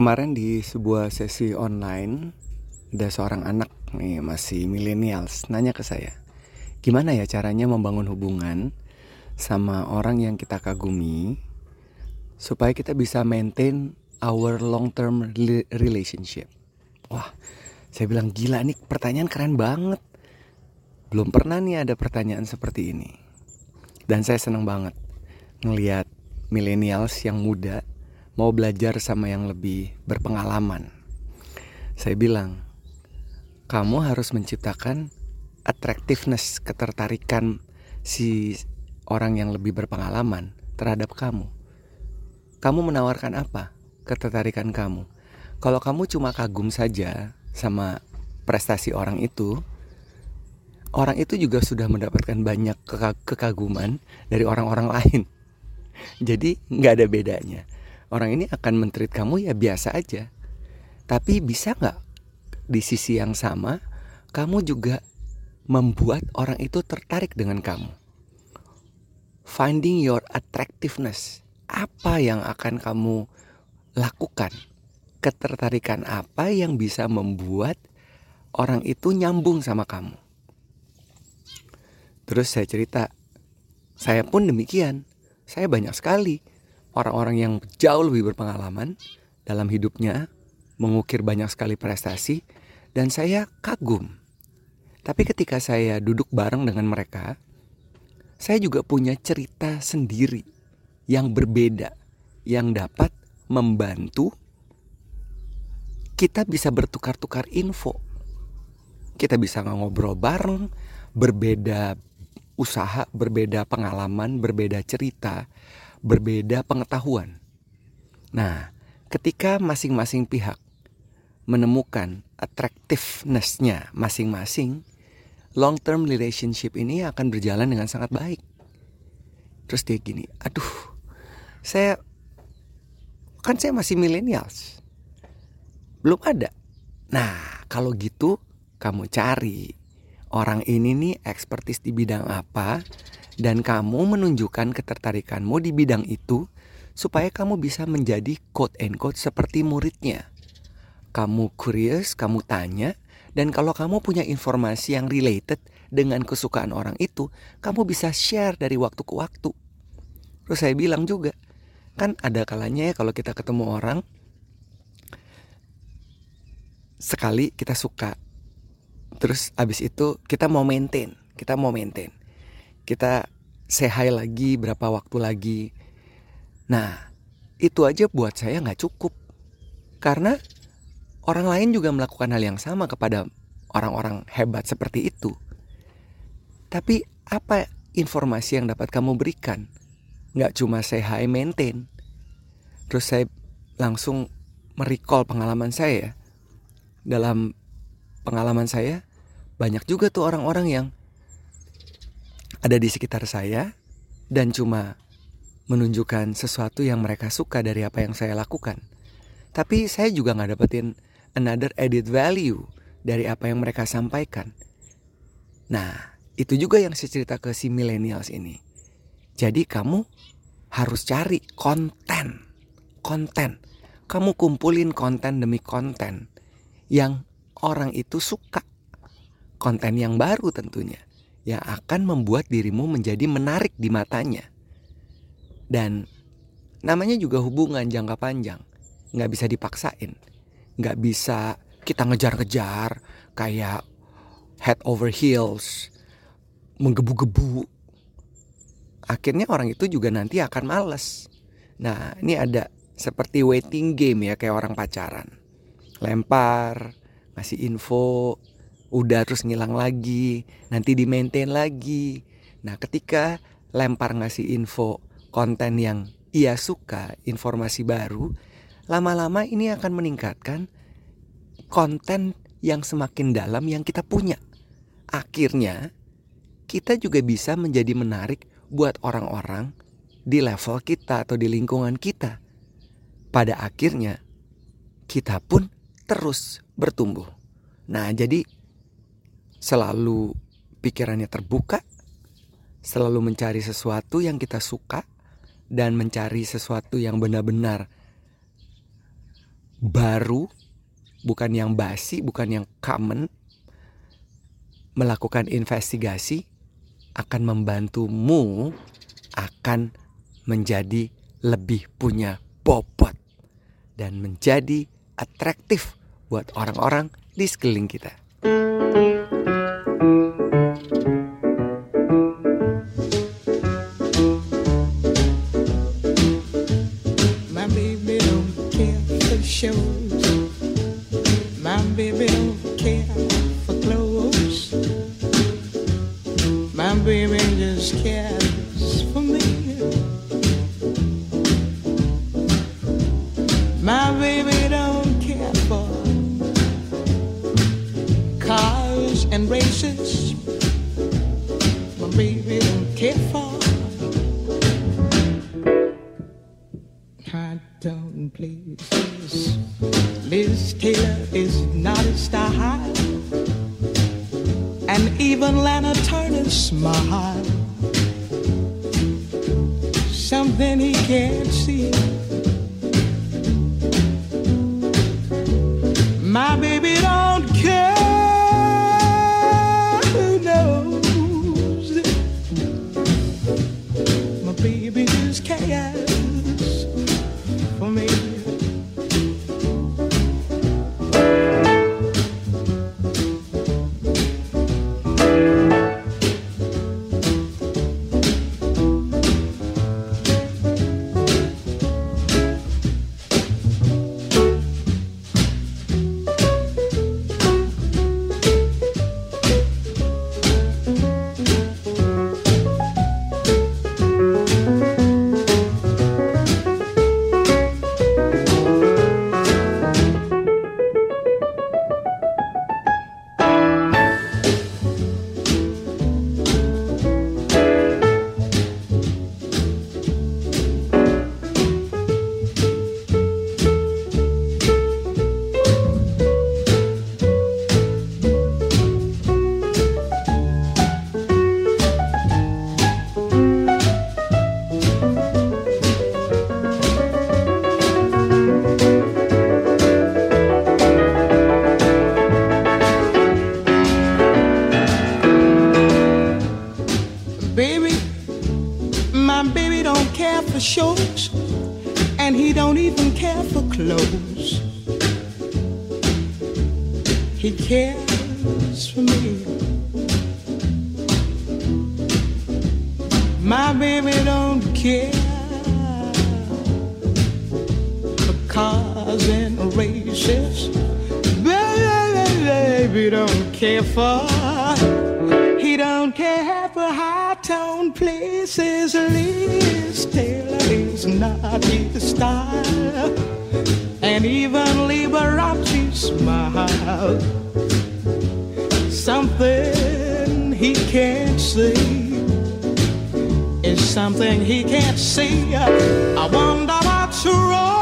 Kemarin di sebuah sesi online ada seorang anak nih masih millennials nanya ke saya, gimana ya caranya membangun hubungan sama orang yang kita kagumi supaya kita bisa maintain our long term relationship. Wah, saya bilang gila nih pertanyaan keren banget. Belum pernah nih ada pertanyaan seperti ini. Dan saya senang banget ngelihat millennials yang muda mau belajar sama yang lebih berpengalaman. Saya bilang, kamu harus menciptakan attractiveness, ketertarikan si orang yang lebih berpengalaman terhadap kamu. Kamu menawarkan apa? Ketertarikan kamu. Kalau kamu cuma kagum saja sama prestasi orang itu, orang itu juga sudah mendapatkan banyak kekaguman dari orang-orang lain. Jadi nggak ada bedanya orang ini akan mentreat kamu ya biasa aja. Tapi bisa nggak di sisi yang sama kamu juga membuat orang itu tertarik dengan kamu? Finding your attractiveness. Apa yang akan kamu lakukan? Ketertarikan apa yang bisa membuat orang itu nyambung sama kamu? Terus saya cerita, saya pun demikian. Saya banyak sekali orang-orang yang jauh lebih berpengalaman dalam hidupnya, mengukir banyak sekali prestasi, dan saya kagum. Tapi ketika saya duduk bareng dengan mereka, saya juga punya cerita sendiri yang berbeda, yang dapat membantu kita bisa bertukar-tukar info. Kita bisa ngobrol bareng, berbeda usaha, berbeda pengalaman, berbeda cerita, berbeda pengetahuan. Nah, ketika masing-masing pihak menemukan attractiveness-nya masing-masing, long term relationship ini akan berjalan dengan sangat baik. Terus dia gini, aduh, saya kan saya masih millennials, belum ada. Nah, kalau gitu kamu cari orang ini nih ekspertis di bidang apa dan kamu menunjukkan ketertarikanmu di bidang itu supaya kamu bisa menjadi quote and quote seperti muridnya. Kamu curious, kamu tanya, dan kalau kamu punya informasi yang related dengan kesukaan orang itu, kamu bisa share dari waktu ke waktu. Terus saya bilang juga, kan ada kalanya ya kalau kita ketemu orang, sekali kita suka, terus abis itu kita mau maintain, kita mau maintain kita say lagi berapa waktu lagi. Nah, itu aja buat saya nggak cukup. Karena orang lain juga melakukan hal yang sama kepada orang-orang hebat seperti itu. Tapi apa informasi yang dapat kamu berikan? Nggak cuma say hi maintain. Terus saya langsung merecall pengalaman saya. Dalam pengalaman saya, banyak juga tuh orang-orang yang ada di sekitar saya dan cuma menunjukkan sesuatu yang mereka suka dari apa yang saya lakukan. Tapi saya juga nggak dapetin another added value dari apa yang mereka sampaikan. Nah, itu juga yang saya cerita ke si millennials ini. Jadi kamu harus cari konten. Konten. Kamu kumpulin konten demi konten yang orang itu suka. Konten yang baru tentunya yang akan membuat dirimu menjadi menarik di matanya. Dan namanya juga hubungan jangka panjang. Nggak bisa dipaksain. Nggak bisa kita ngejar-ngejar kayak head over heels. Menggebu-gebu. Akhirnya orang itu juga nanti akan males. Nah ini ada seperti waiting game ya kayak orang pacaran. Lempar, ngasih info, udah terus ngilang lagi, nanti di maintain lagi. Nah, ketika lempar ngasih info konten yang ia suka, informasi baru, lama-lama ini akan meningkatkan konten yang semakin dalam yang kita punya. Akhirnya, kita juga bisa menjadi menarik buat orang-orang di level kita atau di lingkungan kita. Pada akhirnya, kita pun terus bertumbuh. Nah, jadi selalu pikirannya terbuka, selalu mencari sesuatu yang kita suka, dan mencari sesuatu yang benar-benar baru, bukan yang basi, bukan yang common, melakukan investigasi akan membantumu akan menjadi lebih punya bobot dan menjadi atraktif buat orang-orang di sekeliling kita. places my baby don't care for. High down places. Liz Taylor is not a star high. And even Lana Turner's smile, Something he can't knows he cares for me. My baby don't care for cars and races. Baby don't care for. He don't care for high tone places. Liz Taylor is not his style and even Liberace smiled. Something he can't see is something he can't see. I wonder what's wrong.